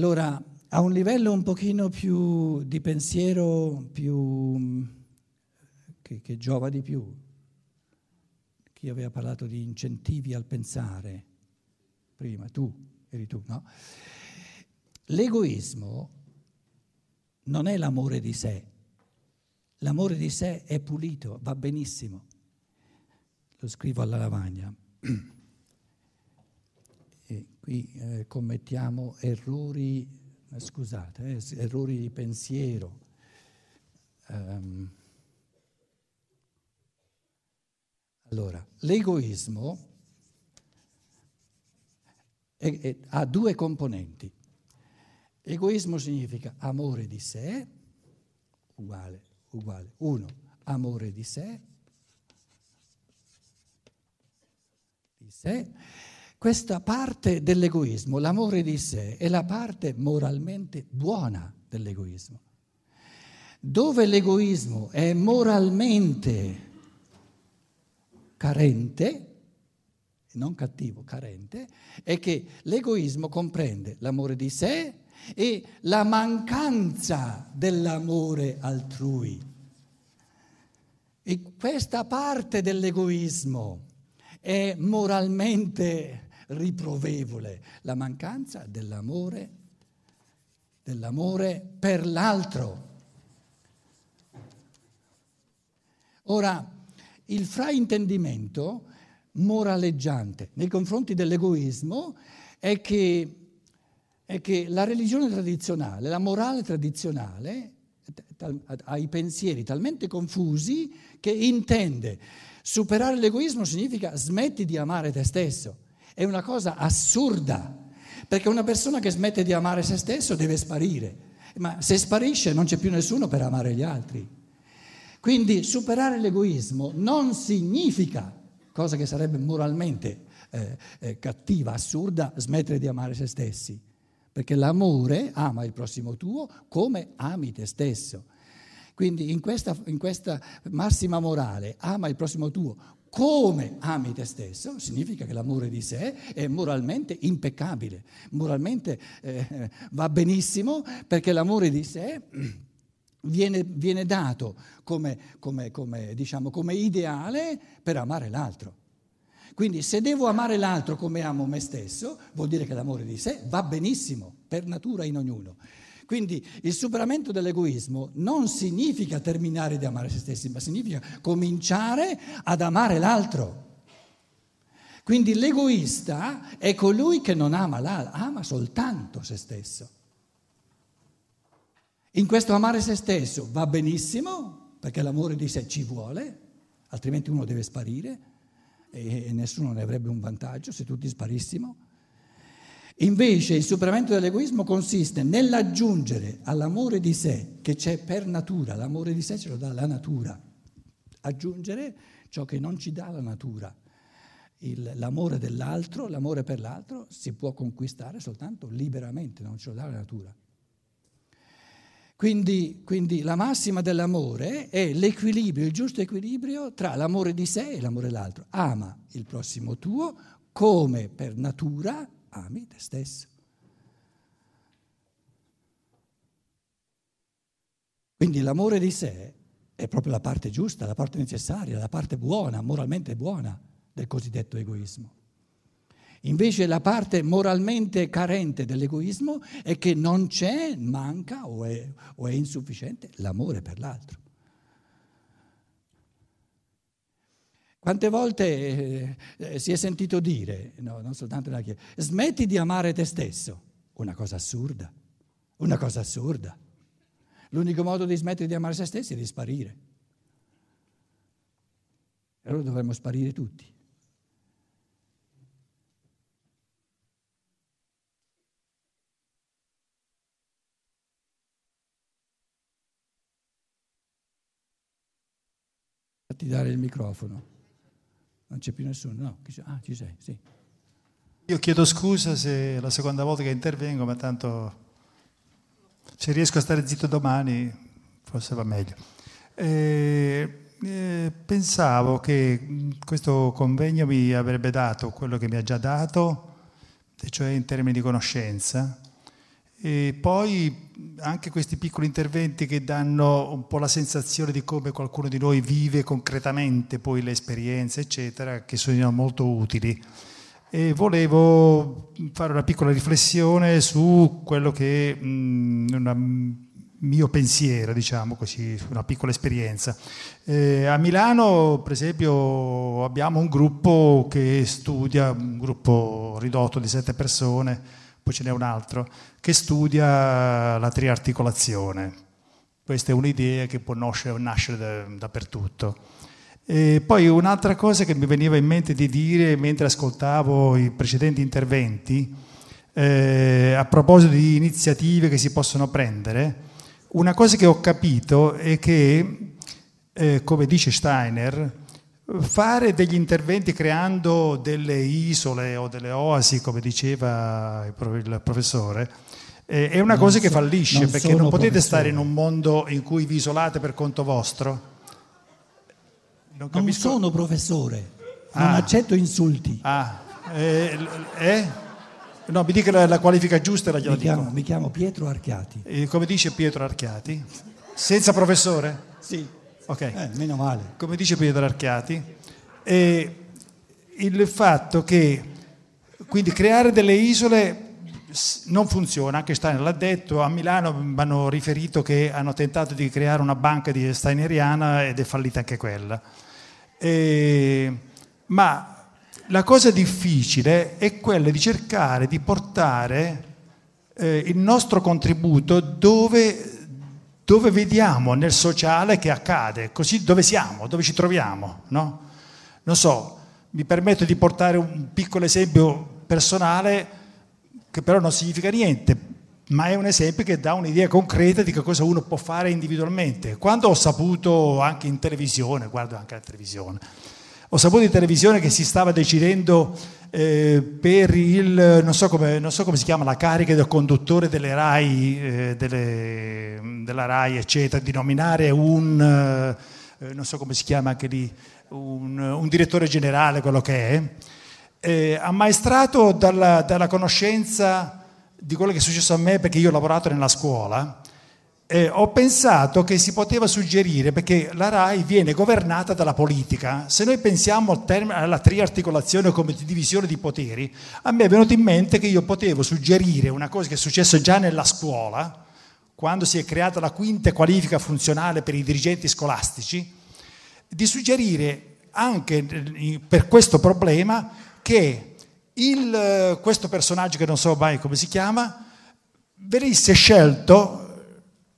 Allora, a un livello un pochino più di pensiero, più, che, che giova di più, chi aveva parlato di incentivi al pensare prima, tu, eri tu, no? L'egoismo non è l'amore di sé, l'amore di sé è pulito, va benissimo. Lo scrivo alla lavagna. E qui eh, commettiamo errori, scusate, eh, errori di pensiero. Um, allora, l'egoismo è, è, ha due componenti. Egoismo significa amore di sé, uguale, uguale. Uno, amore di sé, di sé. Questa parte dell'egoismo, l'amore di sé, è la parte moralmente buona dell'egoismo. Dove l'egoismo è moralmente carente, non cattivo, carente, è che l'egoismo comprende l'amore di sé e la mancanza dell'amore altrui. E questa parte dell'egoismo è moralmente riprovevole, la mancanza dell'amore, dell'amore per l'altro. Ora, il fraintendimento moraleggiante nei confronti dell'egoismo è che, è che la religione tradizionale, la morale tradizionale, ha i pensieri talmente confusi che intende superare l'egoismo significa smetti di amare te stesso. È una cosa assurda, perché una persona che smette di amare se stesso deve sparire, ma se sparisce non c'è più nessuno per amare gli altri. Quindi superare l'egoismo non significa, cosa che sarebbe moralmente eh, eh, cattiva, assurda, smettere di amare se stessi, perché l'amore ama il prossimo tuo come ami te stesso. Quindi in questa, in questa massima morale, ama il prossimo tuo come ami te stesso, significa che l'amore di sé è moralmente impeccabile, moralmente eh, va benissimo perché l'amore di sé viene, viene dato come, come, come, diciamo, come ideale per amare l'altro. Quindi se devo amare l'altro come amo me stesso, vuol dire che l'amore di sé va benissimo, per natura in ognuno. Quindi il superamento dell'egoismo non significa terminare di amare se stessi, ma significa cominciare ad amare l'altro. Quindi l'egoista è colui che non ama l'altro, ama soltanto se stesso. In questo amare se stesso va benissimo, perché l'amore di sé ci vuole, altrimenti uno deve sparire e nessuno ne avrebbe un vantaggio se tutti sparissimo. Invece il superamento dell'egoismo consiste nell'aggiungere all'amore di sé che c'è per natura, l'amore di sé ce lo dà la natura, aggiungere ciò che non ci dà la natura. Il, l'amore dell'altro, l'amore per l'altro si può conquistare soltanto liberamente, non ce lo dà la natura. Quindi, quindi, la massima dell'amore è l'equilibrio, il giusto equilibrio tra l'amore di sé e l'amore dell'altro. Ama il prossimo tuo come per natura ami te stesso. Quindi l'amore di sé è proprio la parte giusta, la parte necessaria, la parte buona, moralmente buona del cosiddetto egoismo. Invece la parte moralmente carente dell'egoismo è che non c'è, manca o è, o è insufficiente l'amore per l'altro. Quante volte eh, eh, si è sentito dire, no, non soltanto nella Chiesa, smetti di amare te stesso? Una cosa assurda, una cosa assurda. L'unico modo di smettere di amare se stessi è di sparire. E allora dovremmo sparire tutti. Fatti dare il microfono. Non c'è più nessuno, no? Ah, ci sei, sì. Io chiedo scusa se è la seconda volta che intervengo, ma tanto se riesco a stare zitto domani forse va meglio. Eh, eh, pensavo che questo convegno mi avrebbe dato quello che mi ha già dato, cioè in termini di conoscenza, E poi anche questi piccoli interventi che danno un po' la sensazione di come qualcuno di noi vive concretamente poi le esperienze, eccetera, che sono molto utili. E volevo fare una piccola riflessione su quello che è un mio pensiero, diciamo così, una piccola esperienza. Eh, a Milano, per esempio, abbiamo un gruppo che studia, un gruppo ridotto di sette persone, poi ce n'è un altro, che studia la triarticolazione. Questa è un'idea che può nascere, nascere da, dappertutto. E poi un'altra cosa che mi veniva in mente di dire mentre ascoltavo i precedenti interventi, eh, a proposito di iniziative che si possono prendere, una cosa che ho capito è che, eh, come dice Steiner, fare degli interventi creando delle isole o delle oasi, come diceva il professore, eh, è una cosa so, che fallisce non perché non potete professore. stare in un mondo in cui vi isolate per conto vostro. Non, non sono professore, non ah. accetto insulti. Ah, eh, eh? No, mi dica la, la qualifica giusta e la gliela mi chiamo, mi chiamo Pietro Archiati. E come dice Pietro Archiati? Senza professore? Sì. Ok. Eh, meno male. Come dice Pietro Archiati, e il fatto che quindi creare delle isole non funziona, anche Steiner l'ha detto, a Milano mi hanno riferito che hanno tentato di creare una banca di steineriana ed è fallita anche quella. E, ma la cosa difficile è quella di cercare di portare eh, il nostro contributo dove dove vediamo nel sociale che accade, così dove siamo, dove ci troviamo. No? Non so, mi permetto di portare un piccolo esempio personale che però non significa niente, ma è un esempio che dà un'idea concreta di che cosa uno può fare individualmente. Quando ho saputo anche in televisione, guardo anche la televisione, ho saputo in televisione che si stava decidendo eh, per il, non so, come, non so, come, si chiama, la carica del conduttore delle RAI, eh, delle, della RAI, eccetera, di nominare un, eh, non so come si chiama anche lì, un, un direttore generale, quello che è, eh, ammaestrato dalla, dalla conoscenza di quello che è successo a me perché io ho lavorato nella scuola, eh, ho pensato che si poteva suggerire, perché la RAI viene governata dalla politica, se noi pensiamo al term- alla triarticolazione come divisione di poteri, a me è venuto in mente che io potevo suggerire una cosa che è successo già nella scuola, quando si è creata la quinta qualifica funzionale per i dirigenti scolastici, di suggerire anche per questo problema che il, questo personaggio che non so mai come si chiama, venisse scelto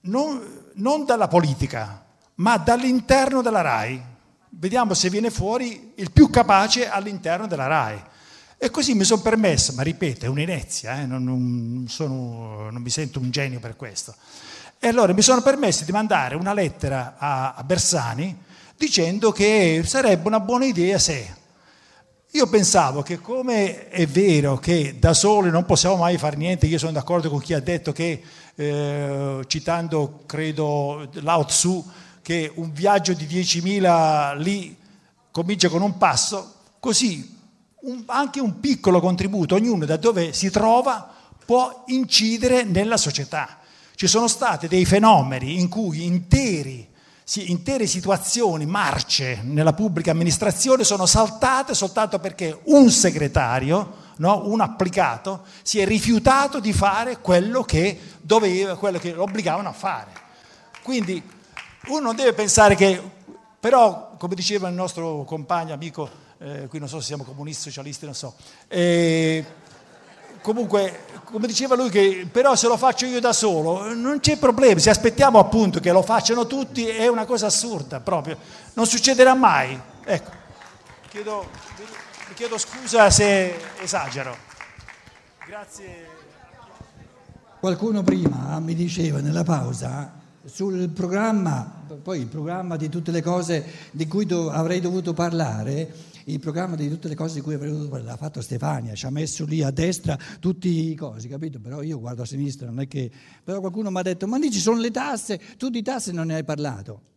non, non dalla politica, ma dall'interno della RAI. Vediamo se viene fuori il più capace all'interno della RAI. E così mi sono permesso, ma ripeto, è un'inezia, eh? non, non, sono, non, mi sento un genio per questo. E allora mi sono permesso di mandare una lettera a, a Bersani dicendo che sarebbe una buona idea se io pensavo che come è vero che da soli non possiamo mai fare niente, io sono d'accordo con chi ha detto che, eh, citando credo Lao Tzu, che un viaggio di 10.000 lì comincia con un passo, così un, anche un piccolo contributo, ognuno da dove si trova può incidere nella società. Ci sono stati dei fenomeni in cui interi intere situazioni, marce nella pubblica amministrazione sono saltate soltanto perché un segretario, no, un applicato, si è rifiutato di fare quello che, doveva, quello che lo obbligavano a fare. Quindi uno non deve pensare che, però, come diceva il nostro compagno, amico, eh, qui non so se siamo comunisti, socialisti, non so, eh, comunque, come diceva lui, che però se lo faccio io da solo non c'è problema, se aspettiamo appunto che lo facciano tutti è una cosa assurda proprio, non succederà mai. Ecco, chiedo, mi chiedo scusa se esagero. Grazie. Qualcuno prima mi diceva nella pausa sul programma, poi il programma di tutte le cose di cui do, avrei dovuto parlare, il programma di tutte le cose di cui avrei dovuto parlare l'ha fatto Stefania, ci ha messo lì a destra tutti i cosi, capito? Però io guardo a sinistra, non è che... Però qualcuno mi ha detto, ma lì ci sono le tasse, tu di tasse non ne hai parlato.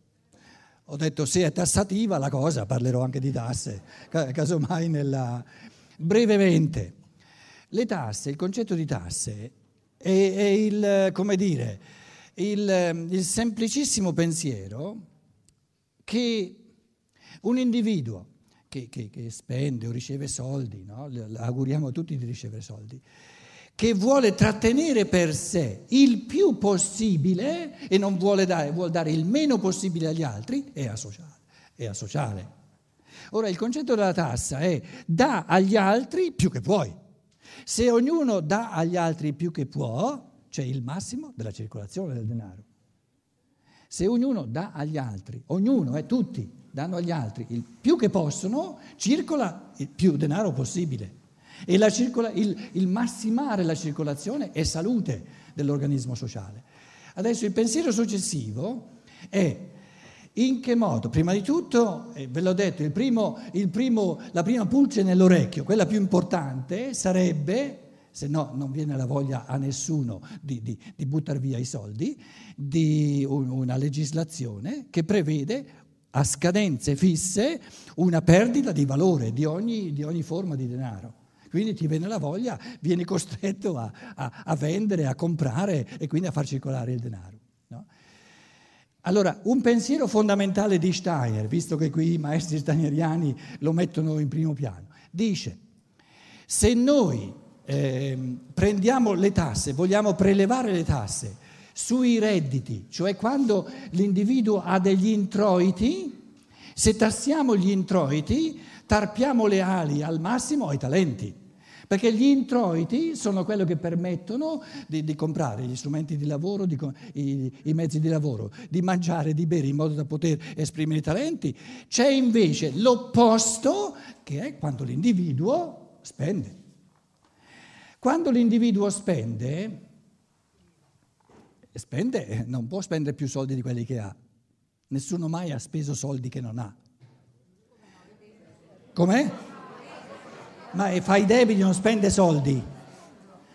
Ho detto, se è tassativa la cosa, parlerò anche di tasse, casomai nella... Brevemente, le tasse, il concetto di tasse è, è il, come dire, il, il semplicissimo pensiero che un individuo che, che, che, spende o riceve soldi, no? auguriamo a tutti di ricevere soldi, che vuole trattenere per sé il più possibile e non vuole dare, vuole dare il meno possibile agli altri, è asociale. È asociale. Ora il concetto della tassa è dà agli altri più che puoi. Se ognuno dà agli altri più che può, c'è il massimo della circolazione del denaro. Se ognuno dà agli altri, ognuno eh, tutti danno agli altri il più che possono, circola il più denaro possibile. E la circola, il, il massimare la circolazione è salute dell'organismo sociale. Adesso il pensiero successivo è in che modo? Prima di tutto, eh, ve l'ho detto, il primo, il primo, la prima pulce nell'orecchio, quella più importante, sarebbe, se no non viene la voglia a nessuno di, di, di buttare via i soldi, di un, una legislazione che prevede a scadenze fisse una perdita di valore di ogni, di ogni forma di denaro. Quindi ti viene la voglia, vieni costretto a, a, a, vendere, a comprare e quindi a far circolare il denaro. No? Allora, un pensiero fondamentale di Steiner, visto che qui i maestri steineriani lo mettono in primo piano, dice, se noi eh, prendiamo le tasse, vogliamo prelevare le tasse sui redditi, cioè quando l'individuo ha degli introiti, se tassiamo gli introiti, tarpiamo le ali al massimo ai talenti. Perché gli introiti sono quello che permettono di, di comprare gli strumenti di lavoro, di, i, i, mezzi di lavoro, di mangiare, di bere in modo da poter esprimere i talenti. C'è invece l'opposto che è quando l'individuo spende. Quando l'individuo spende, spende, non può spendere più soldi di quelli che ha. Nessuno mai ha speso soldi che non ha. Com'è? ma fa i debiti, non spende soldi.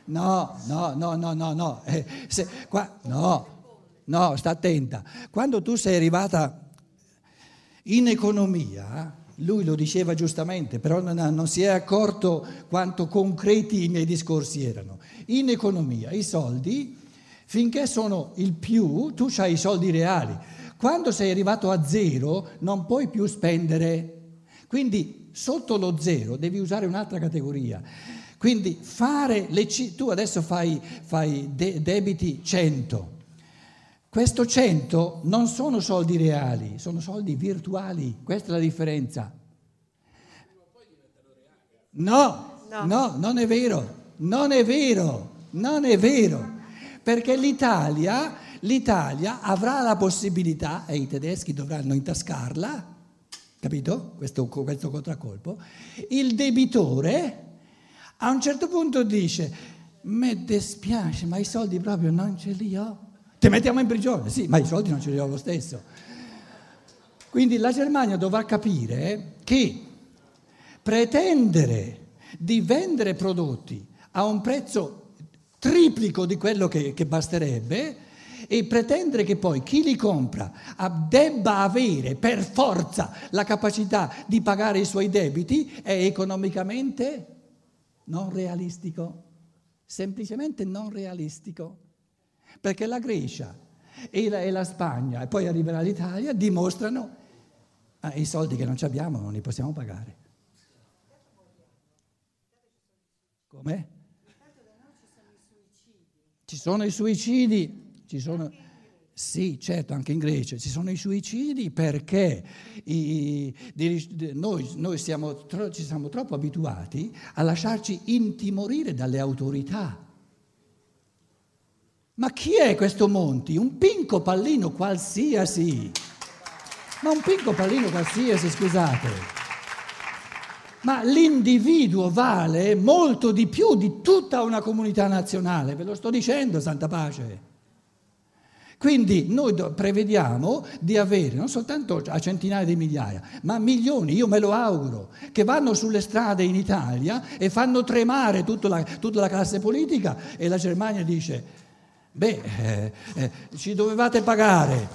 No, no, no, no, no, no. Eh, se, qua, no, no, sta attenta. Quando tu sei arrivata in economia, lui lo diceva giustamente, però non, non, si è accorto quanto concreti i miei discorsi erano. In economia i soldi, finché sono il più, tu hai i soldi reali. Quando sei arrivato a zero non puoi più spendere. Quindi sotto lo zero devi usare un'altra categoria. Quindi fare le tu adesso fai, fai de- debiti 100. Questo 100 non sono soldi reali, sono soldi virtuali, questa è la differenza. No, no, no non è vero, non è vero, non è vero, perché l'Italia, l'Italia avrà la possibilità, e i tedeschi dovranno intascarla, capito? Questo, questo contraccolpo. Il debitore a un certo punto dice, mi dispiace, ma i soldi proprio non ce li ho. Ti mettiamo in prigione, sì, ma i soldi non ce li ho lo stesso. Quindi la Germania dovrà capire che pretendere di vendere prodotti a un prezzo triplico di quello che, che basterebbe e pretendere che poi chi li compra debba avere per forza la capacità di pagare i suoi debiti è economicamente non realistico, semplicemente non realistico, perché la Grecia e la, e la Spagna e poi arriverà l'Italia dimostrano ah, i soldi che non abbiamo non li possiamo pagare. Come? Ci sono i suicidi, ci sono, sì, certo, anche in Grecia ci sono i suicidi perché i, di, noi, noi siamo, ci siamo troppo abituati a lasciarci intimorire dalle autorità. Ma chi è questo Monti? Un pinco pallino qualsiasi. Ma un pinco pallino qualsiasi, scusate. Ma l'individuo vale molto di più di tutta una comunità nazionale, ve lo sto dicendo, Santa Pace. Quindi noi prevediamo di avere non soltanto a centinaia di migliaia, ma milioni, io me lo auguro, che vanno sulle strade in Italia e fanno tremare tutta la, tutta la classe politica e la Germania dice, beh, eh, eh, ci dovevate pagare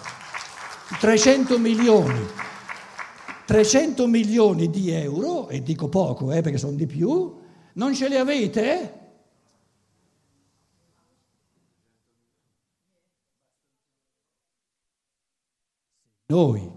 300 milioni. 300 milioni di euro, e dico poco eh, perché sono di più, non ce li avete? Noi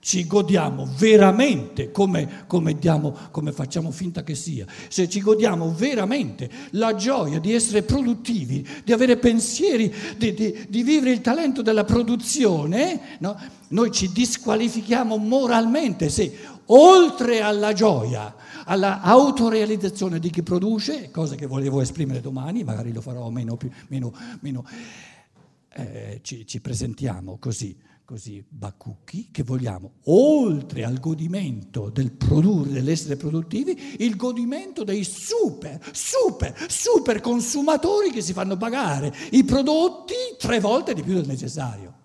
ci godiamo veramente come, come, diamo, come, facciamo finta che sia, se ci godiamo veramente la gioia di essere produttivi, di avere pensieri, di, di, di vivere il talento della produzione, no? noi ci disqualifichiamo moralmente se oltre alla gioia, alla autorealizzazione di chi produce, cosa che volevo esprimere domani, magari lo farò meno, più, meno, meno eh, ci, ci presentiamo così così bacucchi che vogliamo, oltre al godimento del produrre, dell'essere produttivi, il godimento dei super, super, super consumatori che si fanno pagare i prodotti tre volte di più del necessario.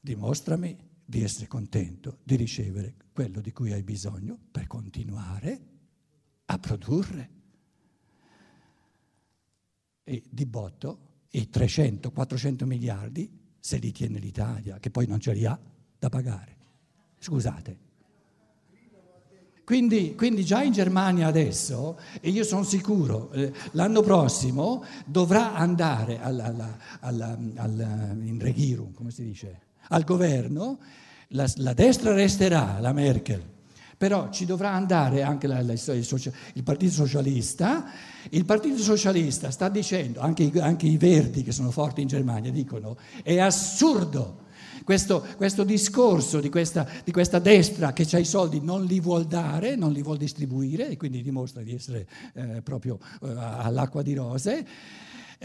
Dimostrami di essere contento di ricevere quello di cui hai bisogno per continuare a produrre. E di botto i 300-400 miliardi se li tiene l'Italia, che poi non ce li ha da pagare. Scusate. Quindi, quindi, già in Germania adesso, e io sono sicuro, eh, l'anno prossimo dovrà andare alla, alla, alla, al, in Regierung, come si dice, al governo, la, la, destra resterà, la Merkel, però ci dovrà andare anche la, il, il, Partito Socialista. Il Partito Socialista sta dicendo, anche, anche, i Verdi che sono forti in Germania dicono, è assurdo questo, questo discorso di questa, di questa, destra che ha i soldi non li vuol dare, non li vuol distribuire e quindi dimostra di essere eh, proprio eh, all'acqua di rose.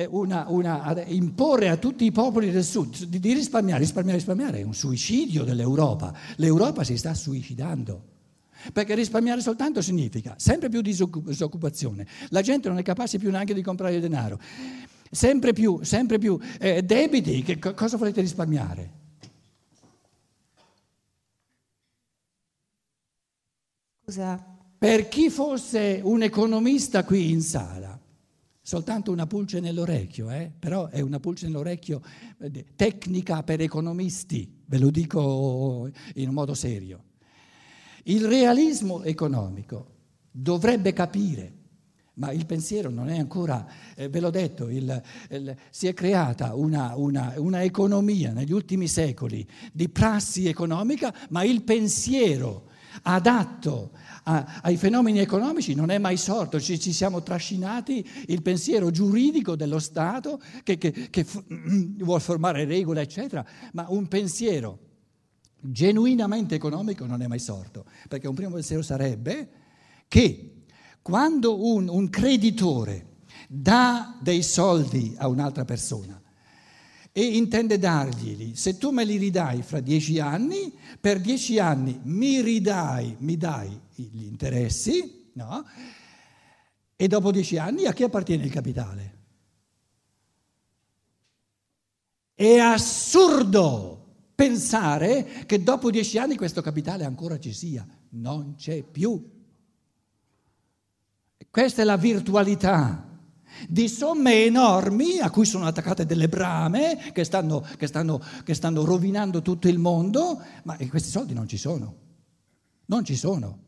Una, una, imporre a tutti i popoli del sud di, di risparmiare, risparmiare, risparmiare è un suicidio dell'Europa. L'Europa si sta suicidando. Perché risparmiare soltanto significa sempre più disoccupazione, la gente non è capace più neanche di comprare denaro, sempre più, sempre più eh, debiti, che cosa volete risparmiare? Scusa. Per chi fosse un economista qui in sala, soltanto una pulce nell'orecchio, eh? però è una pulce nell'orecchio eh, tecnica per economisti, ve lo dico in un modo serio. Il realismo economico dovrebbe capire, ma il pensiero non è ancora, eh, ve l'ho detto, il, il, si è creata una, una, una, economia negli ultimi secoli di prassi economica, ma il pensiero adatto a, ai fenomeni economici non è mai sorto, ci, ci, siamo trascinati il pensiero giuridico dello Stato che, che, che f- vuole formare regole, eccetera, ma un pensiero genuinamente economico non è mai sorto, perché un primo pensiero sarebbe che quando un, un creditore dà dei soldi a un'altra persona e intende darglieli, se tu me li ridai fra dieci anni, per dieci anni mi ridai, mi dai gli interessi, no? E dopo dieci anni a chi appartiene il capitale? È assurdo pensare che dopo dieci anni questo capitale ancora ci sia. Non c'è più. Questa è la virtualità di somme enormi a cui sono attaccate delle brame che stanno, che stanno, che stanno rovinando tutto il mondo, ma questi soldi non ci sono. Non ci sono.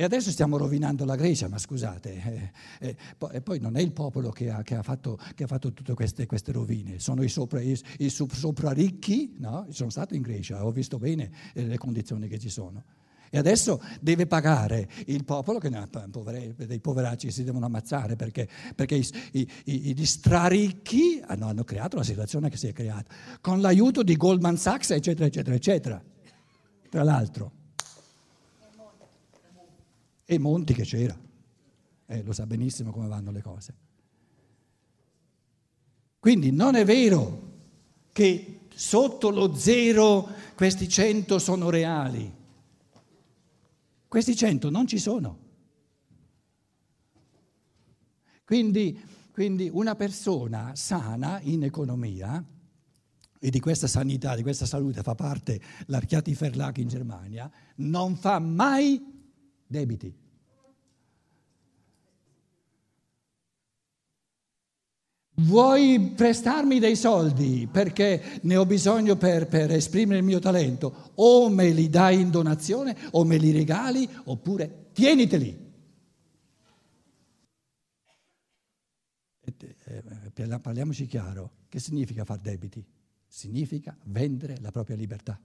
E adesso stiamo rovinando la Grecia, ma scusate, eh, eh, e poi non è il popolo che ha, che ha, fatto, che ha fatto, tutte queste, queste, rovine, sono i, sopra, i, i sopra ricchi, no? sono stato in Grecia, ho visto bene eh, le condizioni che ci sono. E adesso deve pagare il popolo che dei poveracci si devono ammazzare perché, perché i, i, gli straricchi hanno, hanno creato la situazione che si è creata, con l'aiuto di Goldman Sachs, eccetera, eccetera, eccetera. Tra l'altro e Monti che c'era. Eh, lo sa benissimo come vanno le cose. Quindi non è vero che sotto lo zero questi cento sono reali. Questi cento non ci sono. Quindi, quindi una persona sana in economia, e di questa sanità, di questa salute fa parte l'Archiati Verlag in Germania, non fa mai debiti. Vuoi prestarmi dei soldi perché ne ho bisogno per, per, esprimere il mio talento? O me li dai in donazione o me li regali oppure tieniteli. Eh, parliamoci chiaro, che significa far debiti? significa vendere la propria libertà.